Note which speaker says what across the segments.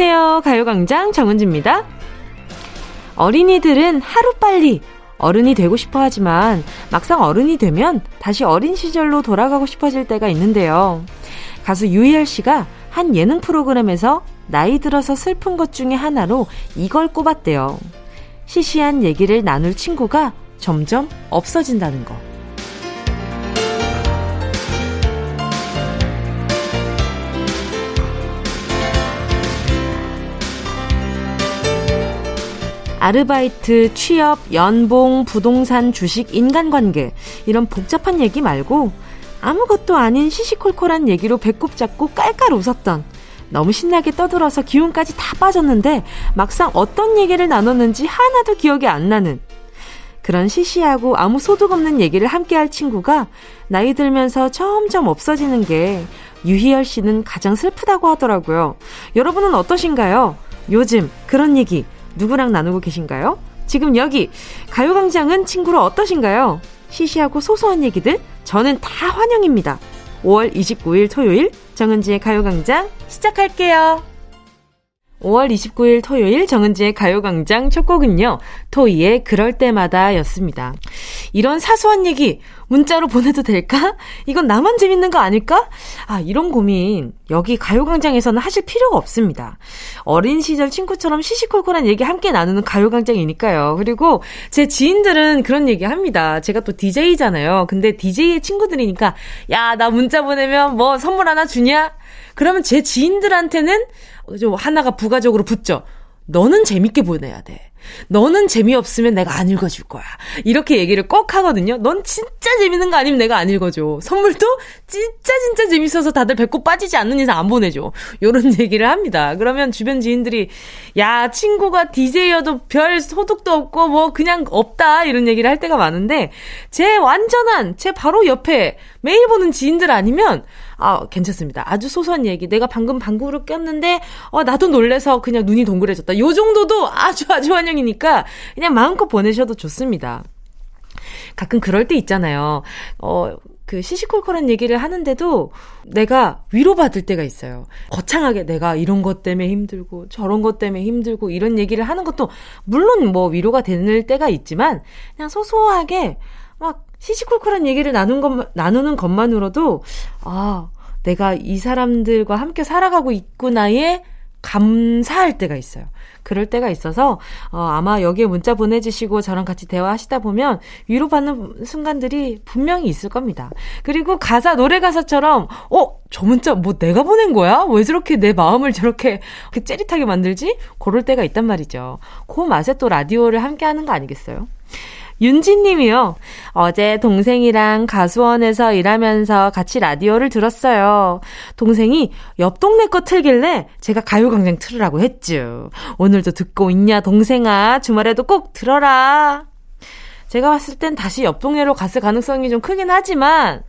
Speaker 1: 안녕하세요. 가요광장 정은지입니다. 어린이들은 하루빨리 어른이 되고 싶어 하지만 막상 어른이 되면 다시 어린 시절로 돌아가고 싶어질 때가 있는데요. 가수 유희열 씨가 한 예능 프로그램에서 나이 들어서 슬픈 것 중에 하나로 이걸 꼽았대요. 시시한 얘기를 나눌 친구가 점점 없어진다는 거. 아르바이트, 취업, 연봉, 부동산, 주식, 인간관계 이런 복잡한 얘기 말고 아무것도 아닌 시시콜콜한 얘기로 배꼽 잡고 깔깔 웃었던 너무 신나게 떠들어서 기운까지 다 빠졌는데 막상 어떤 얘기를 나눴는지 하나도 기억이 안 나는 그런 시시하고 아무 소득 없는 얘기를 함께 할 친구가 나이 들면서 점점 없어지는 게 유희열 씨는 가장 슬프다고 하더라고요. 여러분은 어떠신가요? 요즘 그런 얘기 누구랑 나누고 계신가요? 지금 여기 가요광장은 친구로 어떠신가요? 시시하고 소소한 얘기들 저는 다 환영입니다. 5월 29일 토요일 정은지의 가요광장 시작할게요. 5월 29일 토요일 정은지의 가요광장 첫 곡은요, 토이의 그럴 때마다 였습니다. 이런 사소한 얘기 문자로 보내도 될까? 이건 나만 재밌는 거 아닐까? 아, 이런 고민 여기 가요광장에서는 하실 필요가 없습니다. 어린 시절 친구처럼 시시콜콜한 얘기 함께 나누는 가요광장이니까요. 그리고 제 지인들은 그런 얘기 합니다. 제가 또 DJ잖아요. 근데 DJ의 친구들이니까, 야, 나 문자 보내면 뭐 선물 하나 주냐? 그러면 제 지인들한테는 좀 하나가 부가적으로 붙죠. 너는 재밌게 보내야 돼. 너는 재미없으면 내가 안 읽어줄 거야. 이렇게 얘기를 꼭 하거든요. 넌 진짜 재밌는 거 아니면 내가 안 읽어줘. 선물도 진짜 진짜 재밌어서 다들 배꼽 빠지지 않는 이상 안 보내줘. 요런 얘기를 합니다. 그러면 주변 지인들이 야 친구가 DJ여도 별 소득도 없고 뭐 그냥 없다 이런 얘기를 할 때가 많은데 제 완전한 제 바로 옆에 매일 보는 지인들 아니면 아, 괜찮습니다. 아주 소소한 얘기. 내가 방금 방구를 꼈는데, 어, 나도 놀래서 그냥 눈이 동그래졌다. 요 정도도 아주 아주 환영이니까 그냥 마음껏 보내셔도 좋습니다. 가끔 그럴 때 있잖아요. 어, 그 시시콜콜한 얘기를 하는데도 내가 위로받을 때가 있어요. 거창하게 내가 이런 것 때문에 힘들고 저런 것 때문에 힘들고 이런 얘기를 하는 것도 물론 뭐 위로가 되는 때가 있지만 그냥 소소하게 막 시시콜콜한 얘기를 나눈 것, 나누는 것만으로도, 아, 내가 이 사람들과 함께 살아가고 있구나에 감사할 때가 있어요. 그럴 때가 있어서 어, 아마 여기에 문자 보내주시고 저랑 같이 대화하시다 보면 위로받는 순간들이 분명히 있을 겁니다. 그리고 가사 노래 가사처럼 어? 저 문자 뭐 내가 보낸 거야? 왜 저렇게 내 마음을 저렇게 째릿하게 만들지? 그럴 때가 있단 말이죠. 그 맛에 또 라디오를 함께 하는 거 아니겠어요? 윤지님이요. 어제 동생이랑 가수원에서 일하면서 같이 라디오를 들었어요. 동생이 옆 동네 거 틀길래 제가 가요광장 틀으라고 했죠. 오늘도 듣고 있냐, 동생아. 주말에도 꼭 들어라. 제가 봤을 땐 다시 옆 동네로 갔을 가능성이 좀 크긴 하지만,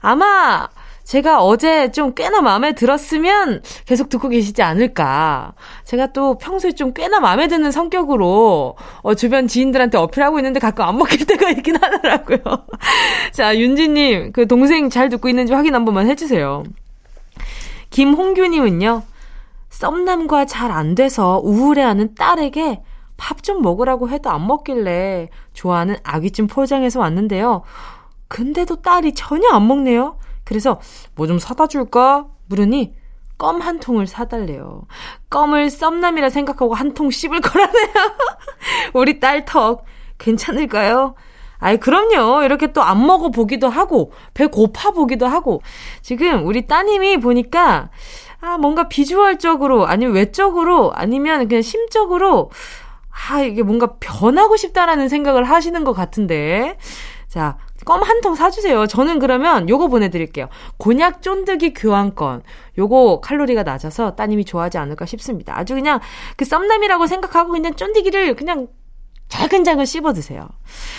Speaker 1: 아마 제가 어제 좀 꽤나 마음에 들었으면 계속 듣고 계시지 않을까. 제가 또 평소에 좀 꽤나 마음에 드는 성격으로 어, 주변 지인들한테 어필하고 있는데 가끔 안 먹힐 때가 있긴 하더라고요. 자, 윤지님, 그 동생 잘 듣고 있는지 확인 한 번만 해주세요. 김홍규님은요, 썸남과 잘 안 돼서 우울해하는 딸에게 밥 좀 먹으라고 해도 안 먹길래 좋아하는 아귀찜 포장해서 왔는데요. 근데도 딸이 전혀 안 먹네요. 그래서 뭐 좀 사다 줄까? 물으니 껌 한 통을 사달래요. 껌을 썸남이라 생각하고 한 통 씹을 거라네요. 우리 딸 턱 괜찮을까요? 아이, 그럼요. 이렇게 또 안 먹어 보기도 하고, 배 고파 보기도 하고. 지금 우리 따님이 보니까, 아, 뭔가 비주얼적으로, 아니면 외적으로, 아니면 그냥 심적으로, 아, 이게 뭔가 변하고 싶다라는 생각을 하시는 것 같은데. 자, 껌 한 통 사주세요. 저는 그러면 요거 보내드릴게요. 곤약 쫀득이 교환권. 요거 칼로리가 낮아서 따님이 좋아하지 않을까 싶습니다. 아주 그냥 그 썸남이라고 생각하고 그냥 쫀득이를 그냥 작은작은 씹어 드세요.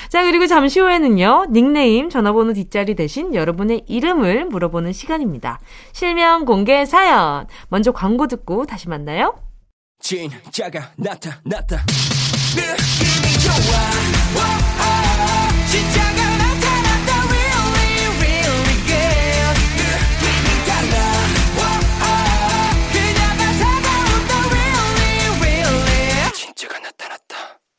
Speaker 1: 자, 그리고 잠시 후에는요, 닉네임, 전화번호 뒷자리 대신 여러분의 이름을 물어보는 시간입니다. 실명 공개 사연. 먼저 광고 듣고 다시 만나요. 진짜가 나타났다. 느낌이 좋아. 오, 오, 진짜가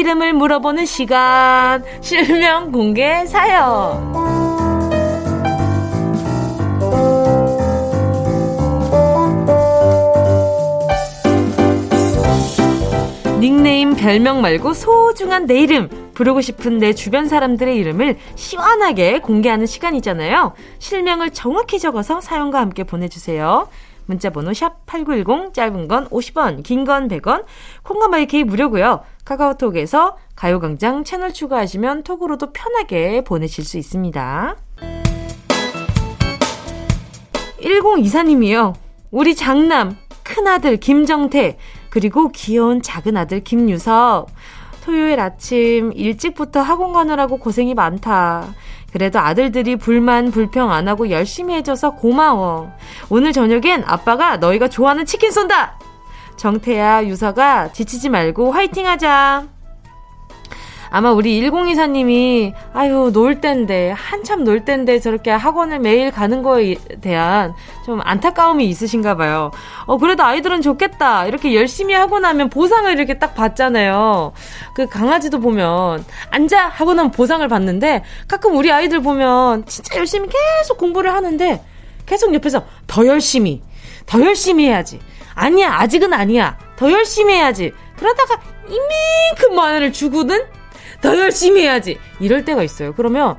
Speaker 1: 이름을 물어보는 시간. 실명 공개 사연. 닉네임 별명 말고 소중한 내 이름 부르고 싶은 내 주변 사람들의 이름을 시원하게 공개하는 시간이잖아요. 실명을 정확히 적어서 사연과 함께 보내주세요. 문자번호 샵 8910, 짧은 건 50원, 긴 건 100원, 콩가마이케이 무료고요. 카카오톡에서 가요광장 채널 추가하시면 톡으로도 편하게 보내실 수 있습니다. 1024님이요. 우리 장남, 큰아들 김정태, 그리고 귀여운 작은아들 김유석. 토요일 아침 일찍부터 학원 가느라고 고생이 많다. 그래도 아들들이 불만 불평 안 하고 열심히 해줘서 고마워. 오늘 저녁엔 아빠가 너희가 좋아하는 치킨 쏜다! 정태야, 유서가 지치지 말고 화이팅 하자. 아마 우리 1024님이 아유 놀 땐데 한참 놀 땐데 저렇게 학원을 매일 가는 거에 대한 좀 안타까움이 있으신가 봐요. 어 그래도 아이들은 좋겠다. 이렇게 열심히 하고 나면 보상을 이렇게 딱 받잖아요. 그 강아지도 보면 앉아 하고 나면 보상을 받는데 가끔 우리 아이들 보면 진짜 열심히 계속 공부를 하는데 계속 옆에서 더 열심히 더 열심히 해야지. 아니야 아직은 아니야. 더 열심히 해야지. 그러다가 이만큼 만원을 주고는 더 열심히 해야지. 이럴 때가 있어요. 그러면,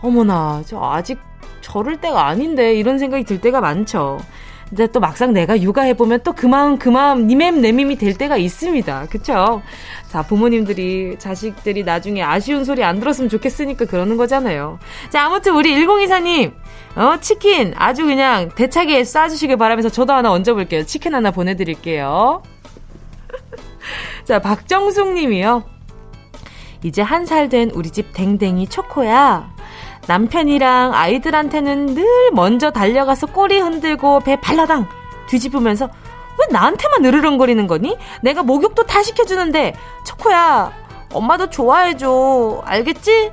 Speaker 1: 어머나, 저 아직 저럴 때가 아닌데, 이런 생각이 들 때가 많죠. 근데 또 막상 내가 육아해보면 또 그마음, 그마음, 니맴, 내밈이 될 때가 있습니다. 그쵸? 자, 부모님들이, 자식들이 나중에 아쉬운 소리 안 들었으면 좋겠으니까 그러는 거잖아요. 자, 아무튼 우리 1024님, 어, 치킨 아주 그냥 대차게 쏴주시길 바라면서 저도 하나 얹어볼게요. 치킨 하나 보내드릴게요. 자, 박정숙 님이요. 이제 한 살 된 우리 집 댕댕이 초코야. 남편이랑 아이들한테는 늘 먼저 달려가서 꼬리 흔들고 배 발라당 뒤집으면서 왜 나한테만 으르렁거리는 거니? 내가 목욕도 다 시켜주는데 초코야 엄마도 좋아해줘 알겠지?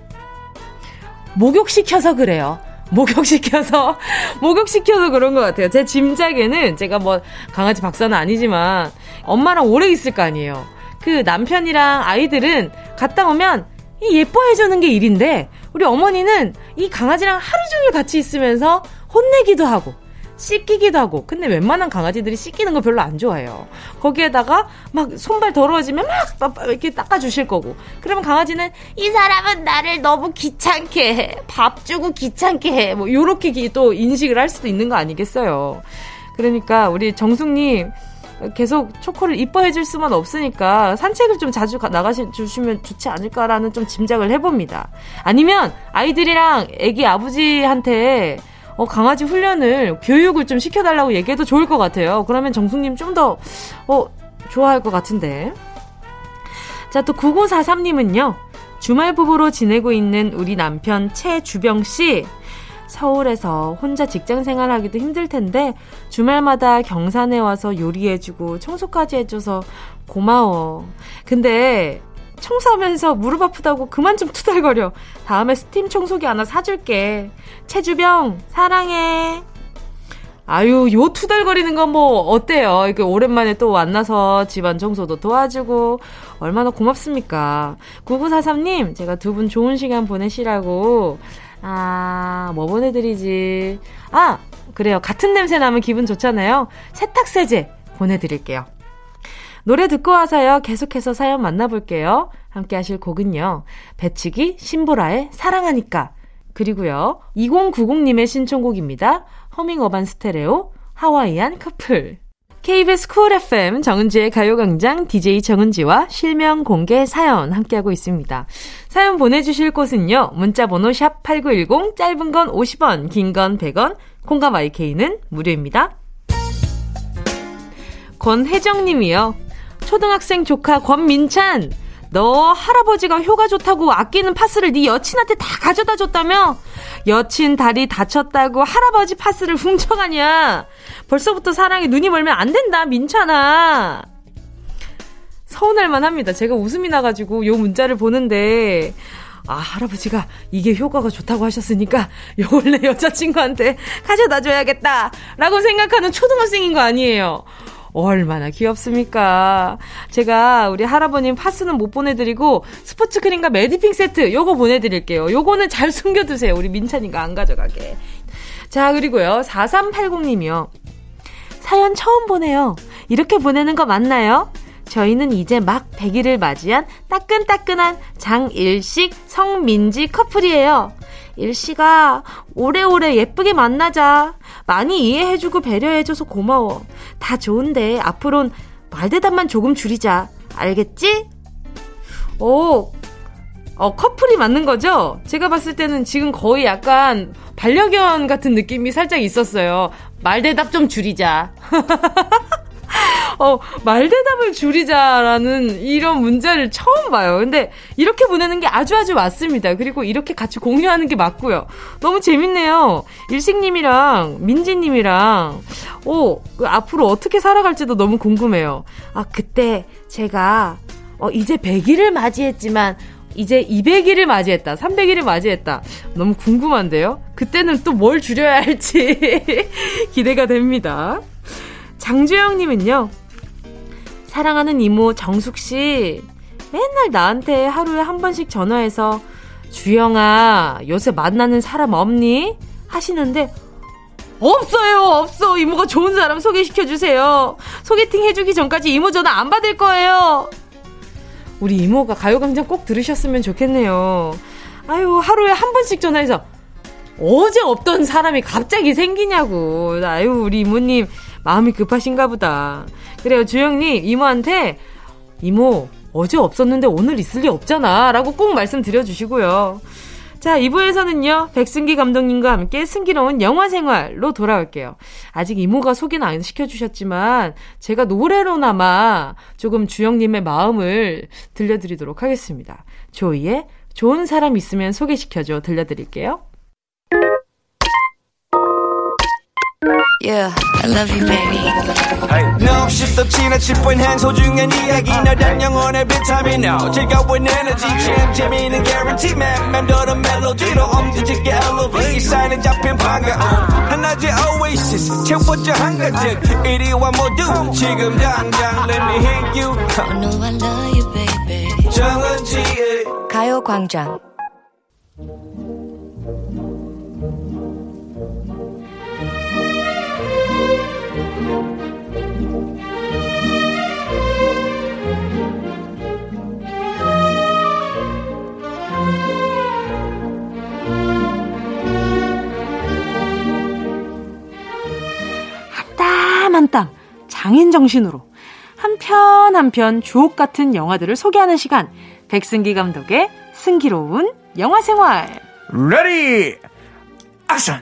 Speaker 1: 목욕시켜서 그래요. 목욕시켜서, 목욕시켜서 그런 것 같아요. 제 짐작에는 제가 뭐 강아지 박사는 아니지만 엄마랑 오래 있을 거 아니에요. 그 남편이랑 아이들은 갔다 오면 이 예뻐해주는 게 일인데 우리 어머니는 이 강아지랑 하루 종일 같이 있으면서 혼내기도 하고 씻기기도 하고 근데 웬만한 강아지들이 씻기는 거 별로 안 좋아해요. 거기에다가 막 손발 더러워지면 막 이렇게 닦아주실 거고. 그러면 강아지는 이 사람은 나를 너무 귀찮게 해 밥 주고 귀찮게 해 뭐 요렇게 또 인식을 할 수도 있는 거 아니겠어요. 그러니까 우리 정숙님 계속 초코를 이뻐해 줄 수만 없으니까 산책을 좀 자주 나가시 주시면 좋지 않을까라는 좀 짐작을 해봅니다. 아니면 아이들이랑 애기 아버지한테 어, 강아지 훈련을 교육을 좀 시켜달라고 얘기해도 좋을 것 같아요. 그러면 정숙님 좀 더 어, 좋아할 것 같은데. 자, 또 9943님은요. 주말 부부로 지내고 있는 우리 남편 최주병 씨. 서울에서 혼자 직장 생활하기도 힘들 텐데 주말마다 경산에 와서 요리해주고 청소까지 해줘서 고마워. 근데 청소하면서 무릎 아프다고 그만 좀 투덜거려. 다음에 스팀 청소기 하나 사줄게. 최주병 사랑해. 아유, 요 투덜거리는 건 뭐 어때요? 이렇게 오랜만에 또 만나서 집안 청소도 도와주고 얼마나 고맙습니까? 9943님, 제가 두 분 좋은 시간 보내시라고 아, 뭐 보내드리지? 아, 그래요. 같은 냄새 나면 기분 좋잖아요. 세탁세제 보내드릴게요. 노래 듣고 와서요. 계속해서 사연 만나볼게요. 함께 하실 곡은요. 배치기 신보라의 사랑하니까. 그리고요. 2090님의 신청곡입니다. 허밍 어반 스테레오 하와이안 커플. KBS 쿨 FM 정은지의 가요광장 DJ 정은지와 실명 공개 사연 함께하고 있습니다. 사연 보내주실 곳은요. 문자번호 샵8910 짧은 건 50원 긴 건 100원 콩과 my K는 무료입니다. 권혜정님이요. 초등학생 조카 권민찬 너 할아버지가 효가 좋다고 아끼는 파스를 네 여친한테 다 가져다 줬다며? 여친 다리 다쳤다고 할아버지 파스를 훔쳐가냐? 벌써부터 사랑에 눈이 멀면 안 된다, 민찬아. 서운할만 합니다. 제가 웃음이 나가지고 요 문자를 보는데, 아, 할아버지가 이게 효과가 좋다고 하셨으니까 요걸 내 여자친구한테 가져다 줘야겠다. 라고 생각하는 초등학생인 거 아니에요. 얼마나 귀엽습니까? 제가 우리 할아버님 파스는 못 보내드리고 스포츠 크림과 메디핑 세트 요거 보내드릴게요. 요거는 잘 숨겨두세요. 우리 민찬이가 안 가져가게. 자, 그리고요. 4380님이요. 사연 처음 보내요. 이렇게 보내는 거 맞나요? 저희는 이제 막 100일을 맞이한 따끈따끈한 장일식 성민지 커플이에요. 일씨가 오래오래 예쁘게 만나자. 많이 이해해주고 배려해줘서 고마워. 다 좋은데 앞으론 말대답만 조금 줄이자. 알겠지? 오, 어, 커플이 맞는 거죠? 제가 봤을 때는 지금 거의 약간 반려견 같은 느낌이 살짝 있었어요. 말대답 좀 줄이자. 어, 말대답을 줄이자라는 이런 문제를 처음 봐요. 근데 이렇게 보내는 게 아주 아주 맞습니다. 그리고 이렇게 같이 공유하는 게 맞고요. 너무 재밌네요. 일식님이랑 민지님이랑, 오, 그 앞으로 어떻게 살아갈지도 너무 궁금해요. 아, 그때 제가, 어, 이제 100일을 맞이했지만, 이제 200일을 맞이했다. 300일을 맞이했다. 너무 궁금한데요? 그때는 또 뭘 줄여야 할지 기대가 됩니다. 장주영님은요, 사랑하는 이모 정숙씨, 맨날 나한테 하루에 한 번씩 전화해서, 주영아, 요새 만나는 사람 없니? 하시는데, 없어요, 없어. 이모가 좋은 사람 소개시켜주세요. 소개팅 해주기 전까지 이모 전화 안 받을 거예요. 우리 이모가 가요광장 꼭 들으셨으면 좋겠네요. 아유, 하루에 한 번씩 전화해서, 어제 없던 사람이 갑자기 생기냐고. 아유, 우리 이모님, 마음이 급하신가 보다. 그래요, 주영님, 이모한테, 이모, 어제 없었는데 오늘 있을 리 없잖아. 라고 꼭 말씀드려주시고요. 자, 2부에서는요, 백승기 감독님과 함께 승기로운 영화 생활로 돌아올게요. 아직 이모가 소개는 안 시켜주셨지만, 제가 노래로나마 조금 주영님의 마음을 들려드리도록 하겠습니다. 조이의 좋은 사람 있으면 소개시켜줘 들려드릴게요. Yeah, I love you, baby. Hey. No, 없이 또 지나칠 뻔한 소중한 이야기. 너란 영혼의 비타민 O 즐거운 에너지. 참 재미있는 guarantee man. 맴도는 멜로디로 엄지짓게 elevate 사인에 잡힌 반가움 하나의 oasis. 채워져 한 가득 이리와 모두 지금 당장 let me hit you. I know I love you, baby. 정은지의 가요광장 한 땀 장인 정신으로 한 편 한 편 주옥 같은 영화들을 소개하는 시간 백승기 감독의 승기로운 영화 생활.
Speaker 2: 레디! 액션!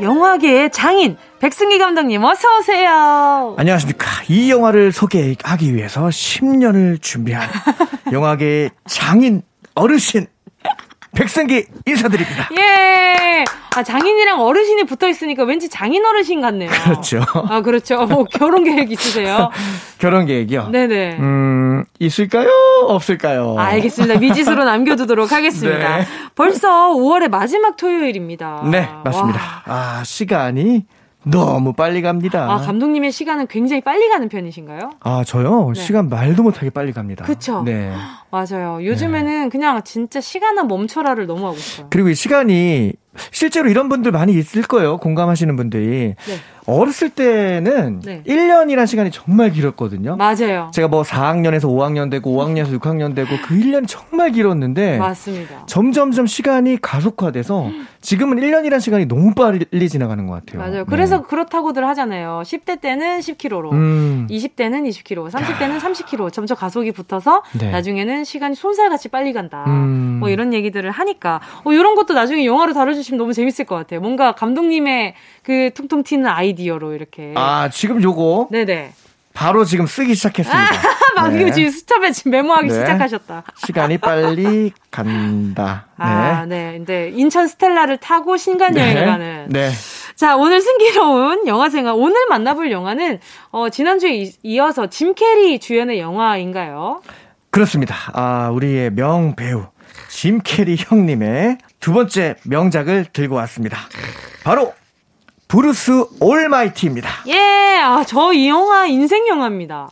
Speaker 1: 영화계의 장인 백승기 감독님 어서 오세요.
Speaker 2: 안녕하십니까. 이 영화를 소개하기 위해서 10년을 준비한 영화계의 장인 어르신 백승기 인사드립니다.
Speaker 1: 예. 아, 장인이랑 어르신이 붙어 있으니까 왠지 장인 어르신 같네요.
Speaker 2: 그렇죠.
Speaker 1: 아, 그렇죠. 뭐 결혼 계획 있으세요?
Speaker 2: 결혼 계획이요?
Speaker 1: 네네.
Speaker 2: 음, 있을까요? 없을까요?
Speaker 1: 아, 알겠습니다. 미지수로 남겨두도록 하겠습니다. 네. 벌써 5월의 마지막 토요일입니다.
Speaker 2: 네, 맞습니다. 와. 아, 시간이 너무 빨리 갑니다.
Speaker 1: 아, 감독님의 시간은 굉장히 빨리 가는 편이신가요?
Speaker 2: 아, 저요? 네. 시간 말도 못하게 빨리 갑니다.
Speaker 1: 그쵸?
Speaker 2: 네.
Speaker 1: 맞아요. 요즘에는 네. 그냥 진짜 시간은 멈춰라를 너무 하고 있어요.
Speaker 2: 그리고 이 시간이 실제로 이런 분들 많이 있을 거예요. 공감하시는 분들이. 네. 어렸을 때는 네. 1년이라는 시간이 정말 길었거든요.
Speaker 1: 맞아요.
Speaker 2: 제가 뭐 4학년에서 5학년 되고 5학년에서 6학년 되고 그 1년이 정말 길었는데
Speaker 1: 맞습니다.
Speaker 2: 점점점 시간이 가속화돼서 지금은 1년이라는 시간이 너무 빨리 지나가는 것 같아요.
Speaker 1: 맞아요. 그래서 네. 그렇다고들 하잖아요. 10대 때는 10km로, 음. 20대는 20km, 30대는 30km 점점 가속이 붙어서 네. 나중에는 시간이 손살같이 빨리 간다. 음. 뭐 이런 얘기들을 하니까 어, 이런 것도 나중에 영화로 다뤄주시면 너무 재밌을 것 같아요. 뭔가 감독님의 그 퉁퉁 튀는 아이디어로 이렇게.
Speaker 2: 아, 지금 요거.
Speaker 1: 네네.
Speaker 2: 바로 지금 쓰기 시작했습니다.
Speaker 1: 막 네. 지금 스탑에 지금 메모하기 네. 시작하셨다.
Speaker 2: 시간이 빨리 간다.
Speaker 1: 네. 아, 네. 근데 인천 스텔라를 타고 시간 네. 여행을 가는. 네. 자, 오늘 승기로운 영화 생활. 오늘 만나볼 영화는 어, 지난주에 이어서 짐 캐리 주연의 영화인가요?
Speaker 2: 그렇습니다. 아, 우리의 명 배우 짐 캐리 형님의 두 번째 명작을 들고 왔습니다. 바로 브루스 올마이티입니다.
Speaker 1: 예, 아, 저 이 영화 인생 영화입니다.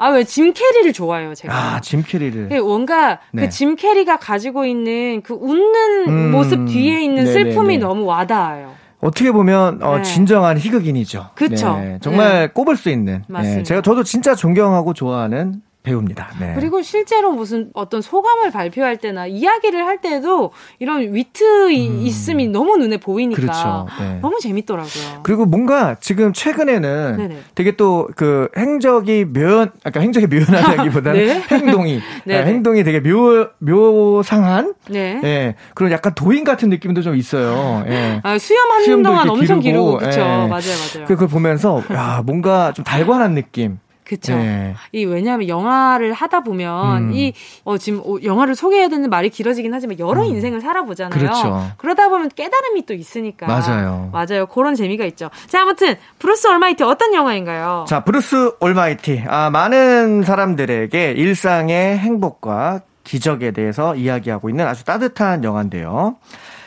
Speaker 1: 아, 왜 짐 캐리를 좋아해요, 제가.
Speaker 2: 아, 짐 캐리를.
Speaker 1: 예, 뭔가 그 네. 그짐 캐리가 가지고 있는 그 웃는 음, 모습 뒤에 있는 네네네. 슬픔이 너무 와닿아요.
Speaker 2: 어떻게 보면 어, 네. 진정한 희극인이죠.
Speaker 1: 그렇죠.
Speaker 2: 네, 정말 네. 꼽을 수 있는. 네, 맞습니다. 제가 저도 진짜 존경하고 좋아하는 배우입니다. 네.
Speaker 1: 그리고 실제로 무슨 어떤 소감을 발표할 때나 이야기를 할 때도 이런 위트 음. 있음이 너무 눈에 보이니까 그렇죠. 네. 너무 재밌더라고요.
Speaker 2: 그리고 뭔가 지금 최근에는 네네. 되게 또 그 행적이 묘연, 아까 행적이 묘연하다기보다는 네? 행동이 네, 행동이 되게 묘 묘상한 네. 네. 그런 약간 도인 같은 느낌도 좀 있어요. 예.
Speaker 1: 아, 수염 한동안 엄청 기르고 그렇죠. 예. 맞아요, 맞아요.
Speaker 2: 그걸 보면서 야 뭔가 좀 달관한 느낌.
Speaker 1: 그쵸. 네. 이 왜냐하면 영화를 하다 보면 음. 이 어, 지금 영화를 소개해야 되는 말이 길어지긴 하지만 여러 음. 인생을 살아보잖아요. 그렇죠. 그러다 보면 깨달음이 또 있으니까.
Speaker 2: 맞아요.
Speaker 1: 맞아요. 그런 재미가 있죠. 자, 아무튼 브루스 올마이티 어떤 영화인가요?
Speaker 2: 자, 브루스 올마이티. 아, 많은 사람들에게 일상의 행복과 기적에 대해서 이야기하고 있는 아주 따뜻한 영화인데요.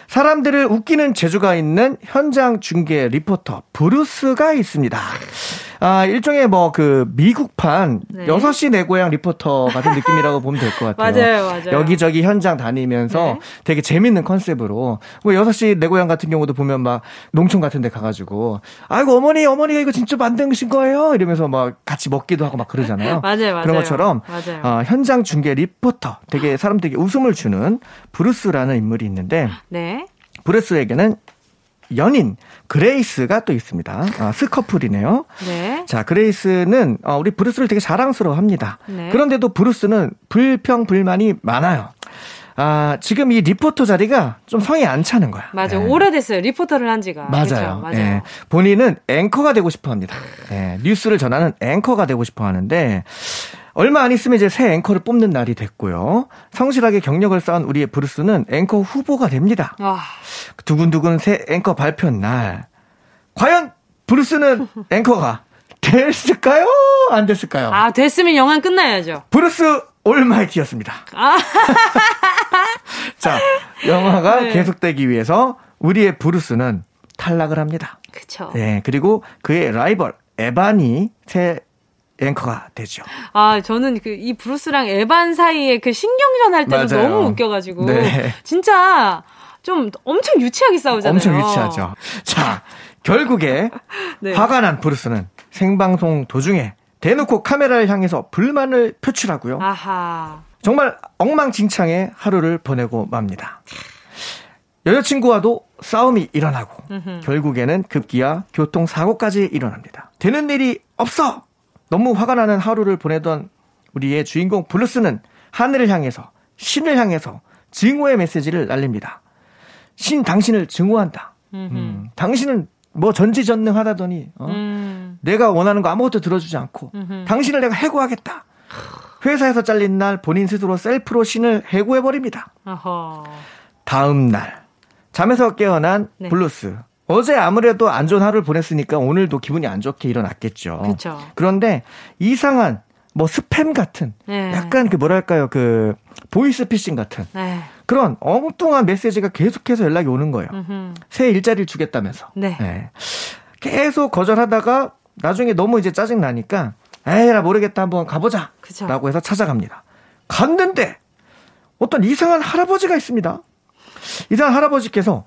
Speaker 2: 사람들을 웃기는 재주가 있는 현장 중계 리포터 브루스가 있습니다. 아, 일종의 뭐 그 미국판 네. 6시 내 고향 리포터 같은 느낌이라고 보면 될 것 같아요.
Speaker 1: 맞아요, 맞아요.
Speaker 2: 여기저기 현장 다니면서 네. 되게 재밌는 컨셉으로 뭐 6시 내 고향 같은 경우도 보면 막 농촌 같은 데 가가지고 아이고 어머니, 어머니가 이거 진짜 만드신 거예요? 이러면서 막 같이 먹기도 하고 막 그러잖아요.
Speaker 1: 맞아요, 맞아요.
Speaker 2: 그런 것처럼
Speaker 1: 맞아요.
Speaker 2: 어, 현장 중계 리포터 되게 사람들에게 웃음을 주는 브루스라는 인물이 있는데 네. 브루스에게는 연인 그레이스가 또 있습니다. 아, 스커플이네요. 네. 자, 그레이스는 어, 우리 브루스를 되게 자랑스러워합니다. 네. 그런데도 브루스는 불평 불만이 많아요. 아, 지금 이 리포터 자리가 좀 성이 안 차는 거야.
Speaker 1: 맞아요. 네. 오래됐어요. 리포터를 한 지가.
Speaker 2: 맞아요. 그렇죠? 맞아요. 네. 본인은 앵커가 되고 싶어 합니다. 네. 뉴스를 전하는 앵커가 되고 싶어 하는데 얼마 안 있으면 이제 새 앵커를 뽑는 날이 됐고요. 성실하게 경력을 쌓은 우리의 브루스는 앵커 후보가 됩니다. 와. 두근두근 새 앵커 발표 날. 과연 브루스는 앵커가 됐을까요? 안 됐을까요?
Speaker 1: 아, 됐으면 영화 끝나야죠.
Speaker 2: 브루스 올마이티였습니다. 아. 자, 영화가 네. 계속되기 위해서 우리의 브루스는 탈락을 합니다.
Speaker 1: 그쵸.
Speaker 2: 네, 그리고 그의 라이벌 에반이 새 앵커가 되죠.
Speaker 1: 아, 저는 그 이 브루스랑 에반 사이에 그 신경전 할 때도 맞아요. 너무 웃겨가지고. 네. 진짜 좀 엄청 유치하게 싸우잖아요.
Speaker 2: 엄청 유치하죠. 자, 결국에 네. 화가 난 브루스는 생방송 도중에 대놓고 카메라를 향해서 불만을 표출하고요. 아하. 정말 엉망진창의 하루를 보내고 맙니다. 여자친구와도 싸움이 일어나고 음흠. 결국에는 급기야 교통사고까지 일어납니다. 되는 일이 없어! 너무 화가 나는 하루를 보내던 우리의 주인공 블루스는 하늘을 향해서 신을 향해서 증오의 메시지를 날립니다. 신 당신을 증오한다. 음, 당신은 뭐 전지전능하다더니 어? 음. 내가 원하는 거 아무것도 들어주지 않고 음흠. 당신을 내가 해고하겠다. 회사에서 잘린 날 본인 스스로 셀프로 신을 해고해 버립니다. 다음 날 잠에서 깨어난 네. 브루스 어제 아무래도 안 좋은 하루를 보냈으니까 오늘도 기분이 안 좋게 일어났겠죠.
Speaker 1: 그쵸.
Speaker 2: 그런데 이상한 뭐 스팸 같은 네. 약간 그 뭐랄까요 그 보이스 피싱 같은 네. 그런 엉뚱한 메시지가 계속해서 연락이 오는 거예요. 음흠. 새 일자리를 주겠다면서. 네. 네. 계속 거절하다가 나중에 너무 이제 짜증 나니까 에이라 모르겠다 한번 가보자. 그쵸. 라고 해서 찾아갑니다. 갔는데 어떤 이상한 할아버지가 있습니다. 이상한 할아버지께서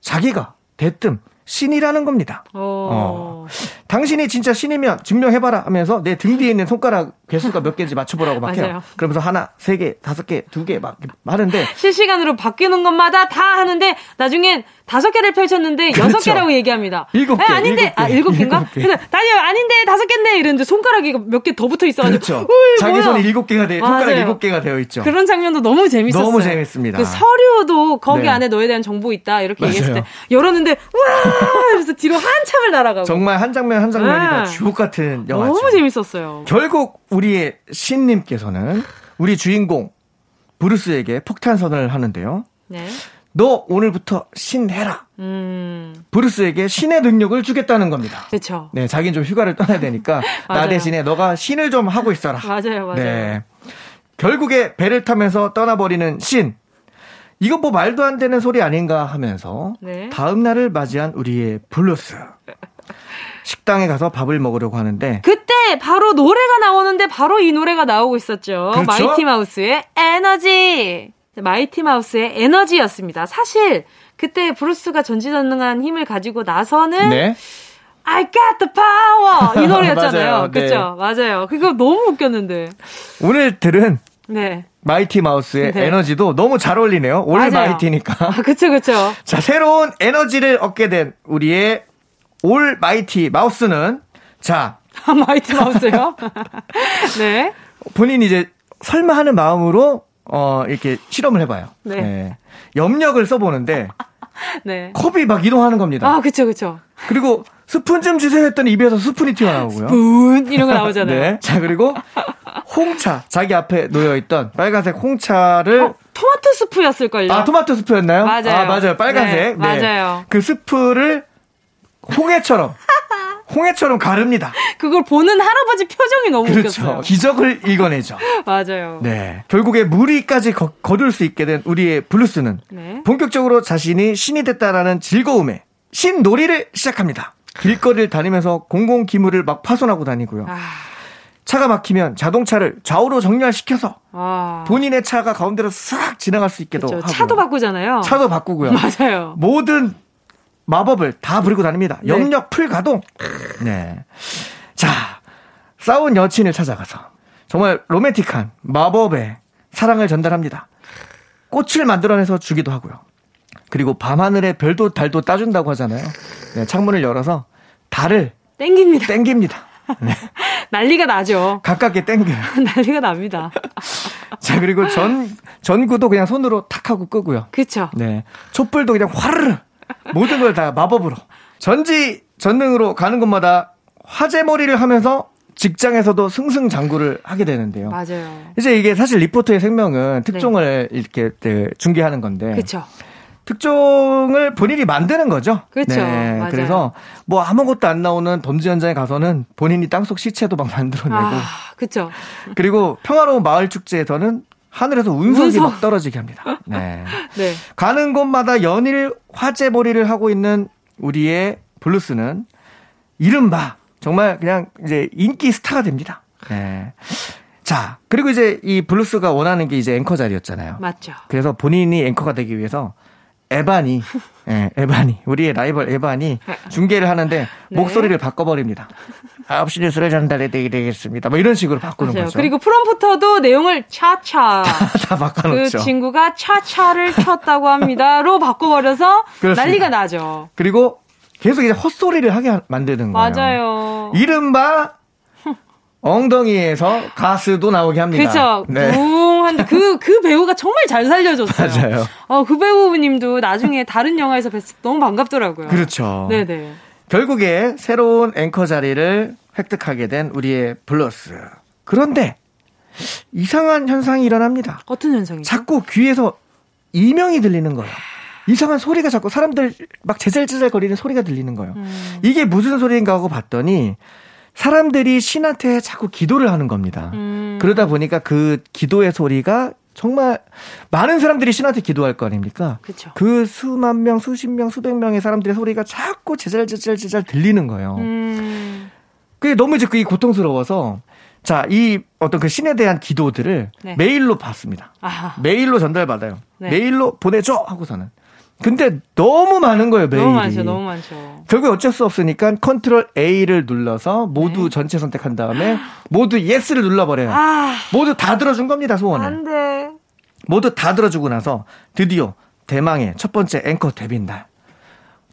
Speaker 2: 자기가 대뜸 신이라는 겁니다. 어. 당신이 진짜 신이면 증명해봐라 하면서 내 등 뒤에 있는 손가락 개수가 몇 개인지 맞춰보라고 막 해요. 그러면서 하나, 세 개, 다섯 개, 두 개 막 하는데
Speaker 1: 실시간으로 바뀌는 것마다 다 하는데 나중엔 다섯 개를 펼쳤는데. 여섯 그렇죠. 개라고 얘기합니다.
Speaker 2: 일곱 개.
Speaker 1: 아닌데, 일곱 개. 아, 일곱 개인가? 그래서, 아니, 아닌데, 다섯 개인데, 이러는데 손가락이 몇 개 더 붙어 있어가지고.
Speaker 2: 그렇죠. 자기 뭐야? 손이 일곱 개가 돼, 손가락 일곱 개가 되어 있죠.
Speaker 1: 그런 장면도 너무 재밌었어요.
Speaker 2: 너무 재밌습니다.
Speaker 1: 그 서류도 거기 네. 안에 너에 대한 정보 있다, 이렇게 맞아요. 얘기했을 때, 열었는데, 와! 그래서 뒤로 한참을 날아가고.
Speaker 2: 정말 한 장면 한 장면이 네. 다 주옥 같은 영화죠.
Speaker 1: 너무 재밌었어요.
Speaker 2: 결국 우리의 신님께서는 우리 주인공, 브루스에게 폭탄선언을 하는데요. 네. 너 오늘부터 신해라. 음. 브루스에게 신의 능력을 주겠다는 겁니다.
Speaker 1: 그렇죠.
Speaker 2: 네, 자기는 좀 휴가를 떠나야 되니까 나 대신에 너가 신을 좀 하고 있어라.
Speaker 1: 맞아요, 맞아요. 네.
Speaker 2: 결국에 배를 타면서 떠나버리는 신. 이거 뭐 말도 안 되는 소리 아닌가 하면서 네. 다음 날을 맞이한 우리의 브루스. 식당에 가서 밥을 먹으려고 하는데
Speaker 1: 그때 바로 노래가 나오는데 바로 이 노래가 나오고 있었죠. 그렇죠? 마이티 마우스의 에너지. 마이티 마우스의 에너지였습니다. 사실 그때 브루스가 전지전능한 힘을 가지고 나서는 네. I got the power 이 노래였잖아요. 그렇죠? 맞아요. 그거 너무 웃겼는데.
Speaker 2: 오늘 들은 네. 마이티 마우스의 네. 에너지도 너무 잘 어울리네요. 올 맞아요. mighty니까.
Speaker 1: 아, 그쵸, 그쵸.
Speaker 2: 자, 새로운 에너지를 얻게 된 우리의 almighty 마우스는 자.
Speaker 1: 마이티 마우스요? 네.
Speaker 2: 본인이 이제 설마 하는 마음으로 어, 이렇게 실험을 해봐요. 네. 네. 염력을 써보는데, 네. 컵이 막 이동하는 겁니다.
Speaker 1: 아, 그쵸, 그쵸.
Speaker 2: 그리고 스푼 좀 주세요 했더니 입에서 스푼이 튀어나오고요.
Speaker 1: 스푼 이런 거 나오잖아요.
Speaker 2: 네. 자 그리고 홍차 자기 앞에 놓여 있던 빨간색 홍차를 어,
Speaker 1: 토마토 스프였을걸요.
Speaker 2: 아 토마토 스프였나요?
Speaker 1: 맞아요.
Speaker 2: 아 맞아요. 빨간색. 네,
Speaker 1: 네. 맞아요.
Speaker 2: 그 스프를 홍해처럼 홍해처럼 가릅니다.
Speaker 1: 그걸 보는 할아버지 표정이 너무
Speaker 2: 그렇죠.
Speaker 1: 웃겼어요.
Speaker 2: 기적을 읽어내죠.
Speaker 1: 맞아요.
Speaker 2: 네. 결국에 무리까지 거, 거둘 수 있게 된 우리의 블루스는 네. 본격적으로 자신이 신이 됐다라는 즐거움에 신놀이를 시작합니다. 길거리를 다니면서 공공 기물을 막 파손하고 다니고요. 아... 차가 막히면 자동차를 좌우로 정렬시켜서 아... 본인의 차가 가운데로 싹 지나갈 수 있게도 그렇죠. 하고
Speaker 1: 차도 바꾸잖아요.
Speaker 2: 차도 바꾸고요.
Speaker 1: 맞아요.
Speaker 2: 모든 마법을 다 부리고 다닙니다. 네. 영역 풀 가동. 네. 자, 싸운 여친을 찾아가서 정말 로맨틱한 마법의 사랑을 전달합니다. 꽃을 만들어내서 주기도 하고요. 그리고 밤하늘에 별도 달도 따준다고 하잖아요. 네, 창문을 열어서 달을
Speaker 1: 땡깁니다.
Speaker 2: 땡깁니다. 네.
Speaker 1: 난리가 나죠.
Speaker 2: 가깝게 땡겨요.
Speaker 1: 난리가 납니다.
Speaker 2: 자, 그리고 전, 전구도 그냥 손으로 탁 하고 끄고요.
Speaker 1: 그쵸.
Speaker 2: 네. 촛불도 그냥 화르르 모든 걸 다 마법으로 전지 전능으로 가는 곳마다 화제머리를 하면서 직장에서도 승승장구를 하게 되는데요.
Speaker 1: 맞아요.
Speaker 2: 이제 이게 사실 리포터의 생명은 특종을 네. 이렇게 네, 중계하는 건데.
Speaker 1: 그렇죠.
Speaker 2: 특종을 본인이 만드는 거죠.
Speaker 1: 그렇죠. 네. 맞아요.
Speaker 2: 그래서 뭐 아무것도 안 나오는 덤지 현장에 가서는 본인이 땅속 시체도 막 만들어내고. 아,
Speaker 1: 그렇죠.
Speaker 2: 그리고 평화로운 마을 축제에서는 하늘에서 운석이 운석. 막 떨어지게 합니다. 네. 네. 가는 곳마다 연일 화제몰이를 하고 있는 우리의 브루스는 이른바 정말 그냥 이제 인기 스타가 됩니다. 네. 자, 그리고 이제 이 브루스가 원하는 게 이제 앵커 자리였잖아요.
Speaker 1: 맞죠.
Speaker 2: 그래서 본인이 앵커가 되기 위해서 에반이, 예, 에반이, 우리의 라이벌 에반이 중계를 하는데 네. 목소리를 바꿔버립니다. 9시 뉴스를 전달해 드리겠습니다. 뭐 이런 식으로 바꾸는 맞아요. 거죠.
Speaker 1: 그리고 프롬프터도 내용을 차차.
Speaker 2: 다, 다 바꿔놓죠.
Speaker 1: 그 친구가 차차를 쳤다고 합니다.로 바꿔버려서 그렇습니다. 난리가 나죠.
Speaker 2: 그리고 계속 이제 헛소리를 하게 만드는 거예요.
Speaker 1: 맞아요.
Speaker 2: 이른바 엉덩이에서 가스도 나오게 합니다.
Speaker 1: 그렇죠. 네. 붕한데 그, 그 배우가 정말 잘 살려줬어요.
Speaker 2: 맞아요.
Speaker 1: 어, 그 배우님도 나중에 다른 영화에서 뵀을 때 너무 반갑더라고요.
Speaker 2: 그렇죠.
Speaker 1: 네네.
Speaker 2: 결국에 새로운 앵커 자리를 획득하게 된 우리의 블러스. 그런데 이상한 현상이 일어납니다.
Speaker 1: 어떤 현상이죠?
Speaker 2: 자꾸 귀에서 이명이 들리는 거예요. 이상한 소리가 자꾸 사람들 막 제잘제잘 거리는 소리가 들리는 거예요. 음. 이게 무슨 소리인가 하고 봤더니 사람들이 신한테 자꾸 기도를 하는 겁니다. 음. 그러다 보니까 그 기도의 소리가 정말 많은 사람들이 신한테 기도할 거 아닙니까?
Speaker 1: 그쵸.
Speaker 2: 그 수만 명, 수십 명, 수백 명의 사람들의 소리가 자꾸 재잘재잘재잘 들리는 거예요.
Speaker 1: 음.
Speaker 2: 그게 너무 이제 그게 고통스러워서 자, 이 어떤 그 신에 대한 기도들을 네. 메일로 받습니다. 아하. 메일로 전달받아요. 네. 메일로 보내줘! 하고서는. 근데 너무 많은 거예요, 메일이.
Speaker 1: 너무 많죠, 너무 많죠.
Speaker 2: 결국 어쩔 수 없으니까 컨트롤 A를 눌러서 모두 네. 전체 선택한 다음에 모두 예스를 눌러버려요. 아, 모두 다 들어준 겁니다, 소원을.
Speaker 1: 안 돼.
Speaker 2: 모두 다 들어주고 나서 드디어 대망의 첫 번째 앵커 데뷔 날.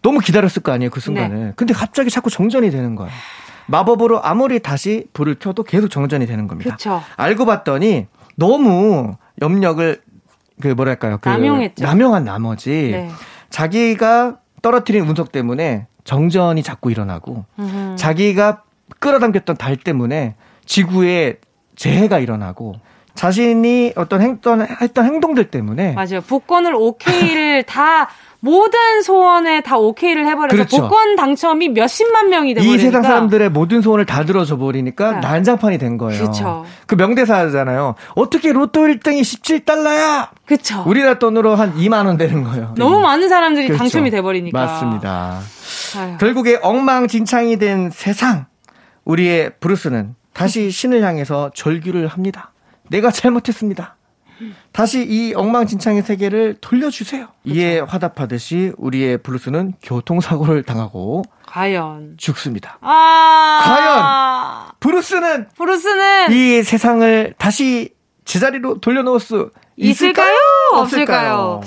Speaker 2: 너무 기다렸을 거 아니에요, 그 순간을. 네. 근데 갑자기 자꾸 정전이 되는 거예요. 마법으로 아무리 다시 불을 켜도 계속 정전이 되는 겁니다.
Speaker 1: 그쵸.
Speaker 2: 알고 봤더니 너무 염력을 그 뭐랄까요? 그
Speaker 1: 남용했죠.
Speaker 2: 남용한 나머지 네. 자기가 떨어뜨린 운석 때문에 정전이 자꾸 일어나고 음흠. 자기가 끌어당겼던 달 때문에 지구에 재해가 일어나고 자신이 어떤 행던 했던 행동들 때문에
Speaker 1: 맞아요. 복권을 오케이를 다 모든 소원에 다 오케이를 해버려서 그렇죠. 복권 당첨이 몇십만 명이 돼버리니까
Speaker 2: 이 세상 사람들의 모든 소원을 다 들어줘 버리니까 네. 난장판이 된 거예요.
Speaker 1: 그렇죠.
Speaker 2: 그 명대사잖아요. 어떻게 로또 1등이 17달러야?
Speaker 1: 그렇죠.
Speaker 2: 우리나라 돈으로 한 2만 원 되는 거예요.
Speaker 1: 너무 네. 많은 사람들이 그렇죠. 당첨이 돼버리니까
Speaker 2: 맞습니다. 아유. 결국에 엉망진창이 된 세상 우리의 브루스는 다시 신을 향해서 절규를 합니다. 내가 잘못했습니다. 다시 이 엉망진창의 세계를 돌려주세요. 그렇죠. 이에 화답하듯이 우리의 블루스는 교통사고를 당하고
Speaker 1: 과연
Speaker 2: 죽습니다.
Speaker 1: 아~
Speaker 2: 과연 브루스는
Speaker 1: 브루스는
Speaker 2: 이 세상을 다시 제자리로 돌려놓을 수 있을까요? 없을까요?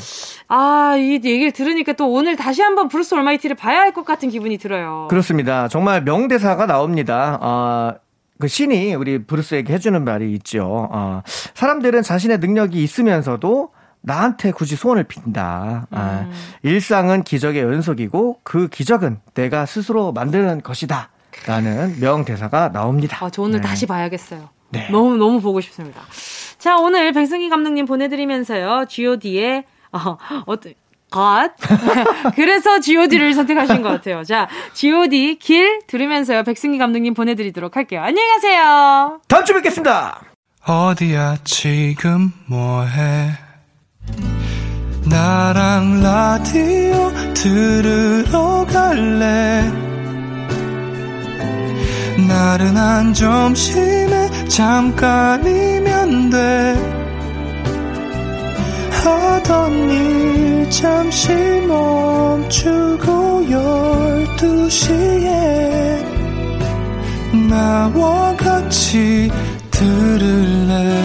Speaker 1: 아, 이 얘기를 들으니까 또 오늘 다시 한번 브루스 올마이티를 봐야 할 것 같은 기분이 들어요.
Speaker 2: 그렇습니다. 정말 명대사가 나옵니다. 아, 그 신이 우리 브루스에게 해주는 말이 있죠. 어, 사람들은 자신의 능력이 있으면서도 나한테 굳이 소원을 빈다. 아, 음. 일상은 기적의 연속이고 그 기적은 내가 스스로 만드는 것이다. 라는 명대사가 나옵니다.
Speaker 1: 아, 저 오늘 네. 다시 봐야겠어요. 네. 너무, 너무 보고 싶습니다. 자, 오늘 백승희 감독님 보내드리면서요. GOD의, 어, 어떤, 것. 그래서 GOD를 선택하신 것 같아요. 자, GOD 길 들으면서요. 백승기 감독님 보내드리도록 할게요. 안녕히 가세요.
Speaker 2: 다음 주에 뵙겠습니다.
Speaker 3: 어디야 지금 뭐해? 나랑 라디오 들으러 갈래? 나른한 점심에 잠깐이면 돼. 하던 일 잠시 멈추고 열두 시에 나와 같이 들을래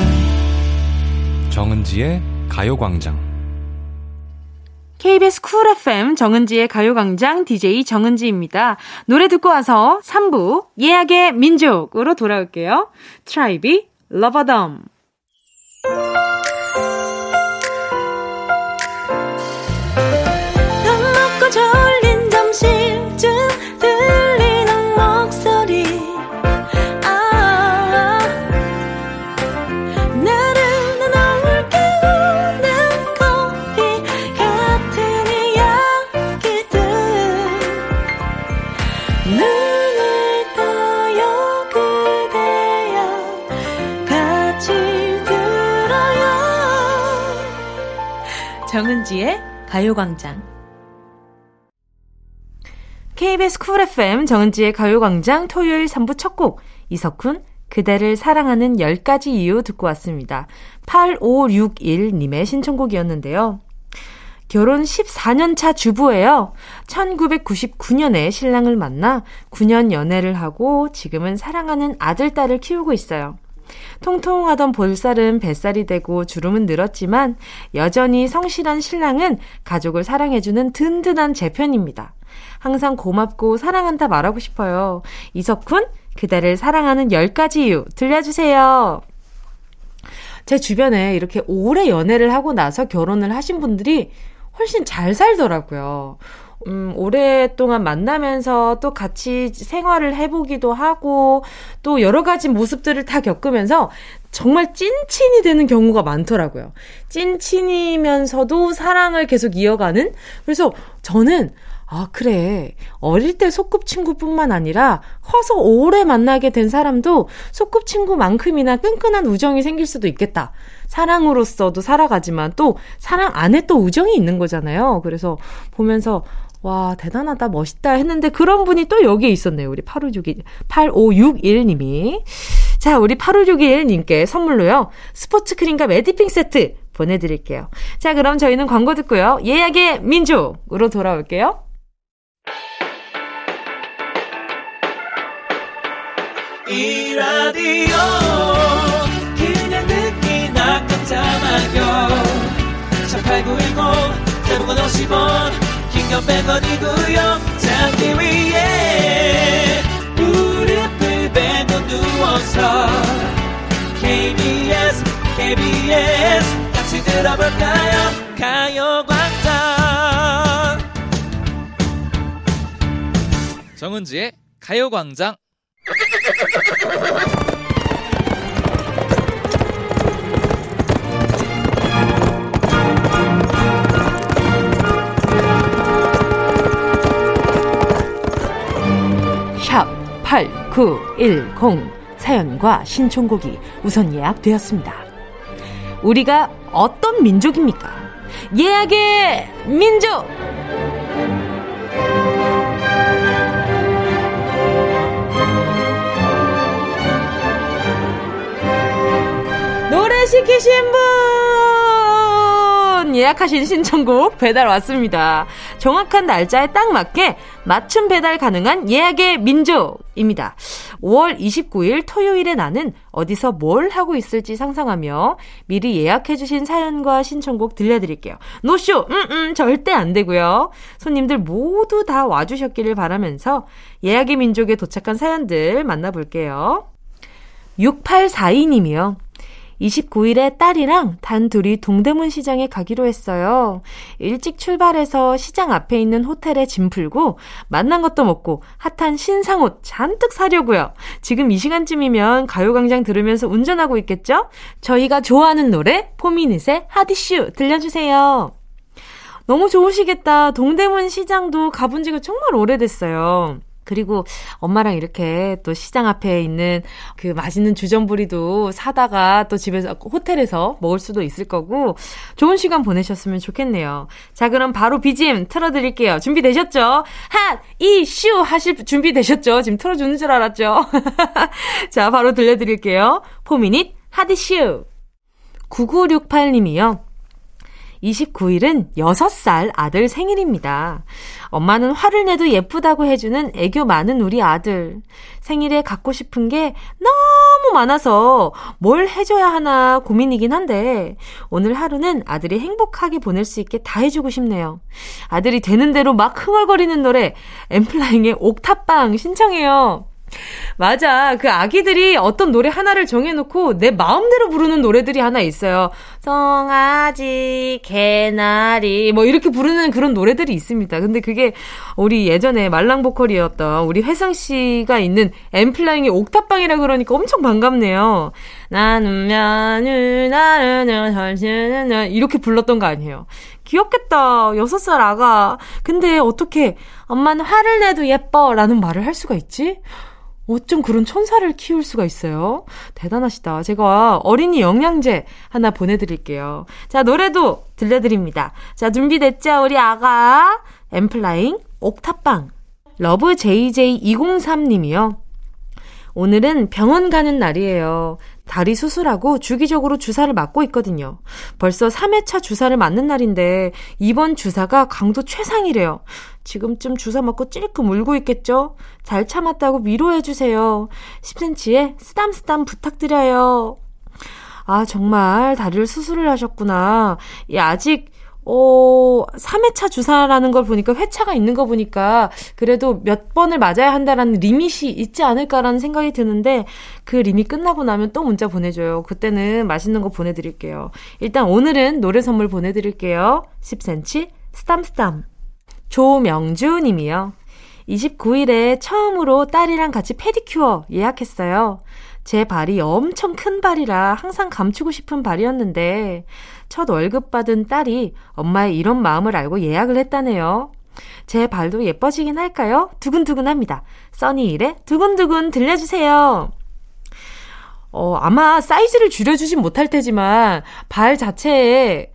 Speaker 4: 정은지의 가요광장
Speaker 1: KBS 쿨 FM 정은지의 가요광장 DJ 정은지입니다. 노래 듣고 와서 3부 예약의 민족으로 돌아올게요. 트라이비 러버덤 정은지의 가요광장. KBS 쿨 FM 정은지의 가요광장 토요일 3부 첫 곡, 이석훈, 그대를 사랑하는 10가지 이유 듣고 왔습니다. 8561님의 신청곡이었는데요. 결혼 14년 차 주부예요. 1999년에 신랑을 만나 9년 연애를 하고 지금은 사랑하는 아들, 딸을 키우고 있어요. 통통하던 볼살은 뱃살이 되고 주름은 늘었지만 여전히 성실한 신랑은 가족을 사랑해주는 든든한 제 편입니다. 항상 고맙고 사랑한다 말하고 싶어요. 이석훈, 그대를 사랑하는 10가지 이유 들려주세요. 제 주변에 이렇게 오래 연애를 하고 나서 결혼을 하신 분들이 훨씬 잘 살더라고요. 음, 오랫동안 만나면서 또 같이 생활을 해보기도 하고 또 여러 가지 모습들을 다 겪으면서 정말 찐친이 되는 경우가 많더라고요. 찐친이면서도 사랑을 계속 이어가는? 그래서 저는 아, 그래. 어릴 때 소꿉친구뿐만 아니라 커서 오래 만나게 된 사람도 소꿉친구만큼이나 끈끈한 우정이 생길 수도 있겠다. 사랑으로서도 살아가지만 또 사랑 안에 또 우정이 있는 거잖아요. 그래서 보면서 와, 대단하다, 멋있다 했는데 그런 분이 또 여기에 있었네요. 우리 8561, 8561님이. 자, 우리 8561님께 선물로요. 스포츠 크림과 매디핑 세트 보내드릴게요. 자, 그럼 저희는 광고 듣고요. 예약의 민족으로 돌아올게요. 이 라디오 그냥 듣기나 깜짝마요 18910 대목원 50원 긴건 100원이고요 잡기 위해 무릎을 베고 누워서 KBS KBS 같이 들어볼까요? 가요광장.
Speaker 4: 정은지의 가요광장
Speaker 1: 8910 사연과 신청곡이 우선 예약되었습니다. 우리가 어떤 민족입니까? 예약의 민족! 노래 시키신 분! 예약하신 신청곡 배달 왔습니다. 정확한 날짜에 딱 맞게 맞춤 배달 가능한 예약의 민족입니다. 5월 29일 토요일에 나는 어디서 뭘 하고 있을지 상상하며 미리 예약해주신 사연과 신청곡 들려드릴게요. 노쇼! 음, 음, 절대 안 되고요. 손님들 모두 다 와주셨기를 바라면서 예약의 민족에 도착한 사연들 만나볼게요. 6842님이요. 29일에 딸이랑 단 둘이 동대문 시장에 가기로 했어요. 일찍 출발해서 시장 앞에 있는 호텔에 짐 풀고 만난 것도 먹고 핫한 신상 옷 잔뜩 사려고요. 지금 이 시간쯤이면 가요광장 들으면서 운전하고 있겠죠? 저희가 좋아하는 노래 포미닛의 하디슈 들려주세요. 너무 좋으시겠다. 동대문 시장도 가본 지가 정말 오래됐어요. 그리고 엄마랑 이렇게 또 시장 앞에 있는 그 맛있는 주전부리도 사다가 또 집에서 호텔에서 먹을 수도 있을 거고 좋은 시간 보내셨으면 좋겠네요. 자, 그럼 바로 BGM 틀어드릴게요. 준비되셨죠? 핫! 이슈! 하실 준비 되셨죠? 지금 틀어주는 줄 알았죠? 자, 바로 들려드릴게요. 포미닛 하디슈! 9968님이요. 29일은 6살 아들 생일입니다. 엄마는 화를 내도 예쁘다고 해주는 애교 많은 우리 아들. 생일에 갖고 싶은 게 너무 많아서 뭘 해줘야 하나 고민이긴 한데, 오늘 하루는 아들이 행복하게 보낼 수 있게 다 해주고 싶네요. 아들이 되는 대로 막 흥얼거리는 노래, 엠플라잉의 옥탑방 신청해요. 맞아. 그 아기들이 어떤 노래 하나를 정해놓고 내 마음대로 부르는 노래들이 하나 있어요. 송아지, 개나리, 뭐 이렇게 부르는 그런 노래들이 있습니다. 근데 그게 우리 예전에 말랑 보컬이었던 우리 혜성 씨가 있는 엠플라잉의 옥탑방이라 그러니까 엄청 반갑네요. 나는 면을 나는 현실은 이렇게 불렀던 거 아니에요. 귀엽겠다. 여섯 살 아가. 근데 어떻게 엄마는 화를 내도 예뻐 라는 말을 할 수가 있지? 어쩜 그런 천사를 키울 수가 있어요? 대단하시다. 제가 어린이 영양제 하나 보내드릴게요. 자, 노래도 들려드립니다. 자, 준비됐죠? 우리 아가. 엠플라잉, 옥탑방. 러브 JJ203님이요. 오늘은 병원 가는 날이에요. 다리 수술하고 주기적으로 주사를 맞고 있거든요. 벌써 3회차 주사를 맞는 날인데 이번 주사가 강도 최상이래요. 지금쯤 주사 맞고 찔끔 울고 있겠죠? 잘 참았다고 위로해주세요. 10cm에 쓰담쓰담 부탁드려요. 아, 정말 다리를 수술을 하셨구나. 예, 아직 어, 3회차 주사라는 걸 보니까 회차가 있는 거 보니까 그래도 몇 번을 맞아야 한다라는 리밋이 있지 않을까라는 생각이 드는데 그 리밋 끝나고 나면 또 문자 보내줘요. 그때는 맛있는 거 보내드릴게요. 일단 오늘은 노래 선물 보내드릴게요. 10cm 스탐스탐. 조명주 님이요. 29일에 처음으로 딸이랑 같이 페디큐어 예약했어요. 제 발이 엄청 큰 발이라 항상 감추고 싶은 발이었는데 첫 월급 받은 딸이 엄마의 이런 마음을 알고 예약을 했다네요. 제 발도 예뻐지긴 할까요? 두근두근합니다. 써니 일에 두근두근 들려주세요. 어, 아마 사이즈를 줄여주진 못할 테지만 발 자체에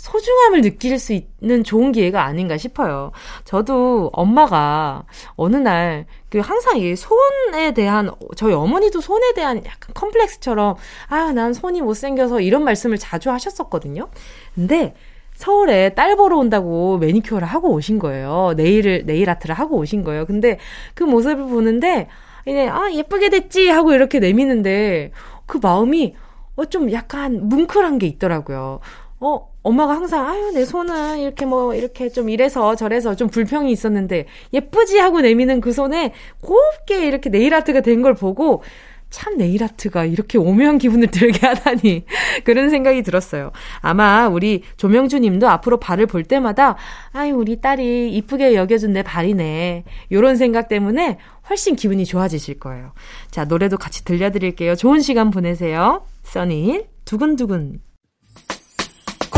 Speaker 1: 소중함을 느낄 수 있는 좋은 기회가 아닌가 싶어요. 저도 엄마가 어느 날 그 항상 이 손에 대한 저희 어머니도 손에 대한 약간 컴플렉스처럼 아, 난 손이 못생겨서 이런 말씀을 자주 하셨었거든요. 근데 서울에 딸 보러 온다고 매니큐어를 하고 오신 거예요. 네일을 네일 아트를 하고 오신 거예요. 근데 그 모습을 보는데 이제 아, 예쁘게 됐지 하고 이렇게 내미는데 그 마음이 어, 좀 약간 뭉클한 게 있더라고요. 어, 엄마가 항상, 아유, 내 손은 이렇게 뭐, 이렇게 좀 이래서 저래서 좀 불평이 있었는데, 예쁘지 하고 내미는 그 손에 곱게 이렇게 네일 아트가 된 걸 보고, 참 네일 아트가 이렇게 오묘한 기분을 들게 하다니 그런 생각이 들었어요. 아마 우리 조명주 님도 앞으로 발을 볼 때마다 아유 우리 딸이 이쁘게 여겨준 내 발이네 요런 생각 때문에 훨씬 기분이 좋아지실 거예요. 자 노래도 같이 들려드릴게요. 좋은 시간 보내세요. 써니 두근두근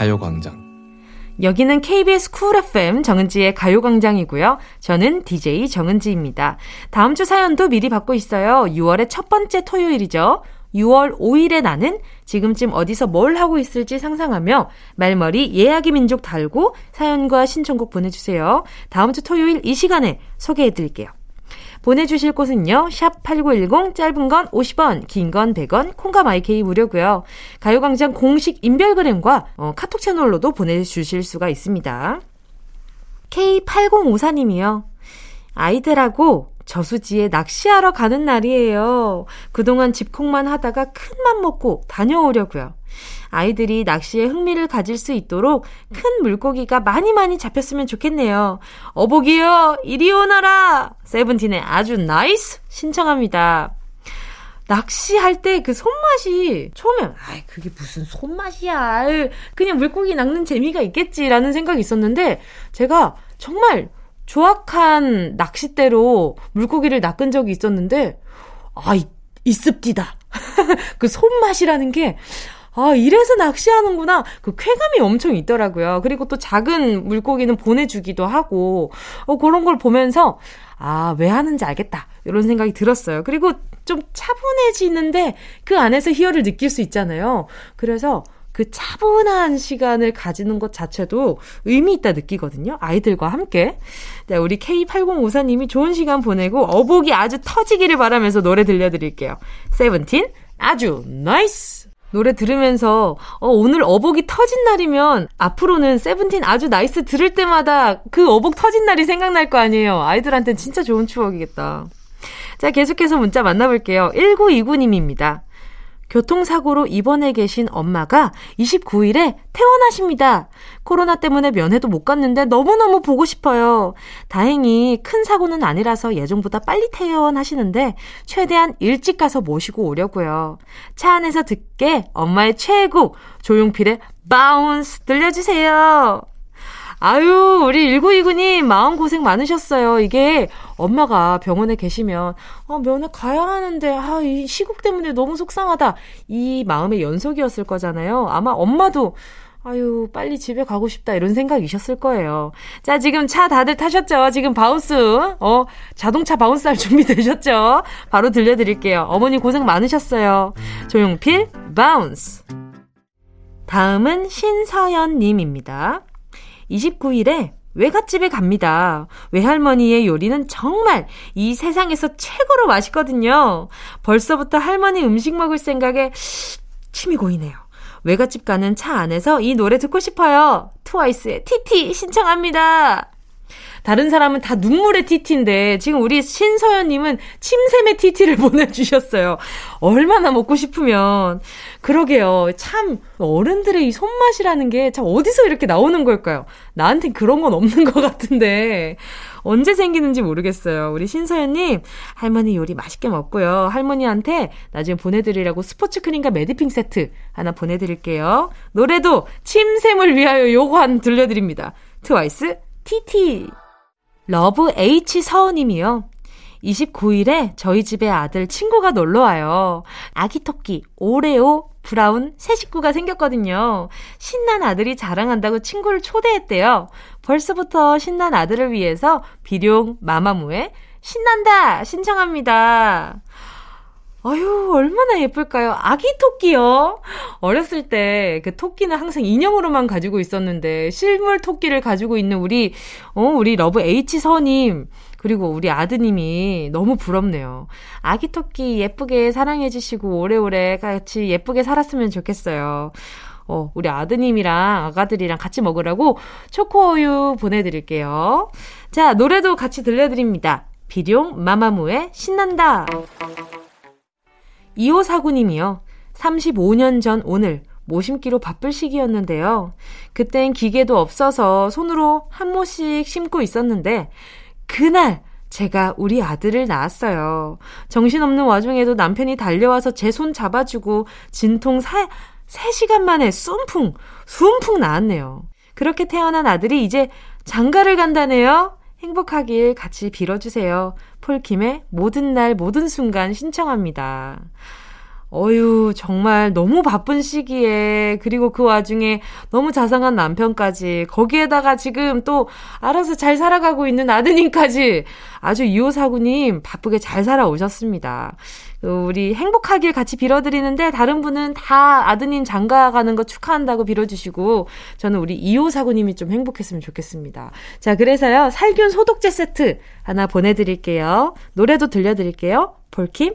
Speaker 4: 가요광장.
Speaker 1: 여기는 KBS 쿨 FM 정은지의 가요광장이고요. 저는 DJ 정은지입니다. 다음 주 사연도 미리 받고 있어요. 6월의 첫 번째 토요일이죠. 6월 5일에 나는 지금쯤 어디서 뭘 하고 있을지 상상하며 말머리 예약의 민족 달고 사연과 신청곡 보내주세요. 다음 주 토요일 이 시간에 소개해드릴게요. 보내주실 곳은요. 샵 8910 짧은 건 50원 긴 건 100원 콩과 마이케이 무료고요. 가요광장 공식 인별그램과 어, 카톡 채널로도 보내주실 수가 있습니다. K8054님이요. 아이들하고 저수지에 낚시하러 가는 날이에요. 그동안 집콕만 하다가 큰맘 먹고 다녀오려고요. 아이들이 낚시에 흥미를 가질 수 있도록 큰 물고기가 많이 많이 잡혔으면 좋겠네요. 어복이요, 이리 오너라! 세븐틴의 아주 나이스! 신청합니다. 낚시할 때 그 손맛이 처음엔 아이 그게 무슨 손맛이야 그냥 물고기 낚는 재미가 있겠지라는 생각이 있었는데 제가 정말 조악한 낚싯대로 물고기를 낚은 적이 있었는데 아 있습디다 그 손맛이라는 게 아, 이래서 낚시하는구나. 그 쾌감이 엄청 있더라고요. 그리고 또 작은 물고기는 보내주기도 하고, 어, 그런 걸 보면서, 아, 왜 하는지 알겠다. 이런 생각이 들었어요. 그리고 좀 차분해지는데 그 안에서 희열을 느낄 수 있잖아요. 그래서 그 차분한 시간을 가지는 것 자체도 의미 있다 느끼거든요. 아이들과 함께. 네, 우리 K8054님이 좋은 시간 보내고 어복이 아주 터지기를 바라면서 노래 들려드릴게요. 세븐틴, 아주 나이스! 노래 들으면서 어, 오늘 어복이 터진 날이면 앞으로는 세븐틴 아주 나이스 들을 때마다 그 어복 터진 날이 생각날 거 아니에요. 아이들한테는 진짜 좋은 추억이겠다. 자, 계속해서 문자 만나볼게요. 1929님입니다. 교통사고로 입원해 계신 엄마가 29일에 퇴원하십니다. 코로나 때문에 면회도 못 갔는데 너무너무 보고 싶어요. 다행히 큰 사고는 아니라서 예정보다 빨리 퇴원하시는데 최대한 일찍 가서 모시고 오려고요. 차 안에서 듣게 엄마의 최애곡 조용필의 바운스 들려주세요. 아유, 우리 1929님, 마음고생 많으셨어요. 이게 엄마가 병원에 계시면, 어, 면회 가야 하는데, 아, 이 시국 때문에 너무 속상하다. 이 마음의 연속이었을 거잖아요. 아마 엄마도, 아유, 빨리 집에 가고 싶다. 이런 생각이셨을 거예요. 자, 지금 차 다들 타셨죠? 지금 바운스, 어, 자동차 바운스 할 준비 되셨죠? 바로 들려드릴게요. 어머니 고생 많으셨어요. 조용필, 바운스. 다음은 신서연님입니다. 29일에 외갓집에 갑니다. 외할머니의 요리는 정말 이 세상에서 최고로 맛있거든요. 벌써부터 할머니 음식 먹을 생각에 침이 고이네요. 외갓집 가는 차 안에서 이 노래 듣고 싶어요. 트와이스의 티티 신청합니다. 다른 사람은 다 눈물의 TT인데 지금 우리 신서연님은 침샘의 TT를 보내주셨어요. 얼마나 먹고 싶으면. 그러게요. 참 어른들의 이 손맛이라는 게 참 어디서 이렇게 나오는 걸까요? 나한텐 그런 건 없는 것 같은데. 언제 생기는지 모르겠어요. 우리 신서연님, 할머니 요리 맛있게 먹고요. 할머니한테 나중에 보내드리라고 스포츠 크림과 매디핑 세트 하나 보내드릴게요. 노래도 침샘을 위하여 요거 한 들려드립니다. 트와이스, TT. 러브 H 서우님이요. 29일에 저희 집에 아들 친구가 놀러 와요. 아기 토끼, 오레오, 브라운 새 식구가 생겼거든요. 신난 아들이 자랑한다고 친구를 초대했대요. 벌써부터 신난 아들을 위해서 비룡 마마무의 신난다 신청합니다. 아유, 얼마나 예쁠까요? 아기 토끼요? 어렸을 때 그 토끼는 항상 인형으로만 가지고 있었는데, 실물 토끼를 가지고 있는 우리, 어, 우리 러브 H 서님, 그리고 우리 아드님이 너무 부럽네요. 아기 토끼 예쁘게 사랑해주시고, 오래오래 같이 예쁘게 살았으면 좋겠어요. 어, 우리 아드님이랑 아가들이랑 같이 먹으라고 초코우유 보내드릴게요. 자, 노래도 같이 들려드립니다. 비룡 마마무의 신난다. 2549님이요. 35년 전 오늘 모심기로 바쁠 시기였는데요. 그땐 기계도 없어서 손으로 한 모씩 심고 있었는데 그날 제가 우리 아들을 낳았어요. 정신없는 와중에도 남편이 달려와서 제 손 잡아주고 진통 사, 3시간 만에 쏨풍, 숨풍 나왔네요. 그렇게 태어난 아들이 이제 장가를 간다네요. 행복하길 같이 빌어주세요. 폴킴의 모든 날 모든 순간 신청합니다. 어유 정말 너무 바쁜 시기에 그리고 그 와중에 너무 자상한 남편까지 거기에다가 지금 또 알아서 잘 살아가고 있는 아드님까지 아주 이호사구님 바쁘게 잘 살아오셨습니다. 우리 행복하길 같이 빌어드리는데 다른 분은 다 아드님 장가 가는 거 축하한다고 빌어주시고 저는 우리 이호사구님이 좀 행복했으면 좋겠습니다. 자 그래서요 살균 소독제 세트 하나 보내드릴게요. 노래도 들려드릴게요. 볼킴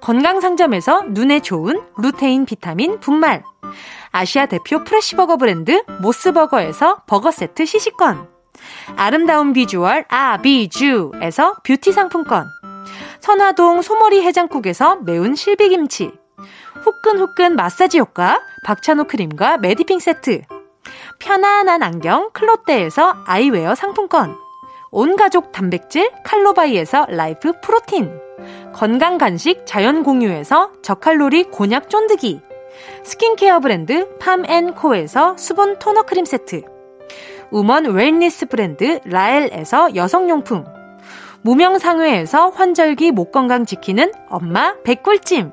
Speaker 1: 건강상점에서 눈에 좋은 루테인 비타민 분말. 아시아 대표 프레시버거 브랜드 모스버거에서 버거 세트 시식권. 아름다운 비주얼 아비주에서 뷰티 상품권. 선화동 소머리 해장국에서 매운 실비김치. 후끈후끈 마사지 효과 박찬호 크림과 메디핑 세트. 편안한 안경 클로떼에서 아이웨어 상품권. 온가족 단백질 칼로바이에서 라이프 프로틴. 건강 간식 자연 공유에서 저칼로리 곤약 쫀득이. 스킨케어 브랜드 팜앤코에서 수분 토너 크림 세트. woman wellness 브랜드 라엘에서 여성용품. 무명상회에서 환절기 목 건강 지키는 엄마 백꿀찜.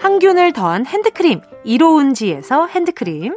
Speaker 1: 항균을 더한 핸드크림 이로운지에서 핸드크림.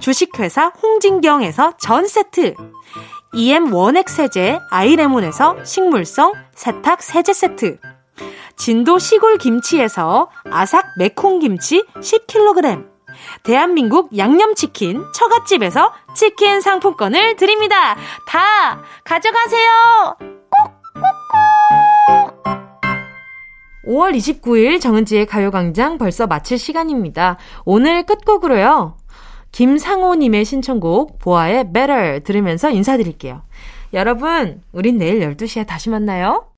Speaker 1: 주식회사 홍진경에서 전 세트. EM 원액 세제 아이레몬에서 식물성 세탁 세제 세트. 진도 시골 김치에서 아삭 매콩 김치 10kg. 대한민국 양념치킨 처갓집에서 치킨 상품권을 드립니다. 다 가져가세요. 꼭꼭꼭. 5월 29일 정은지의 가요광장 벌써 마칠 시간입니다. 오늘 끝곡으로요. 김상호님의 신청곡 보아의 Better 들으면서 인사드릴게요. 여러분, 우린 내일 12시에 다시 만나요.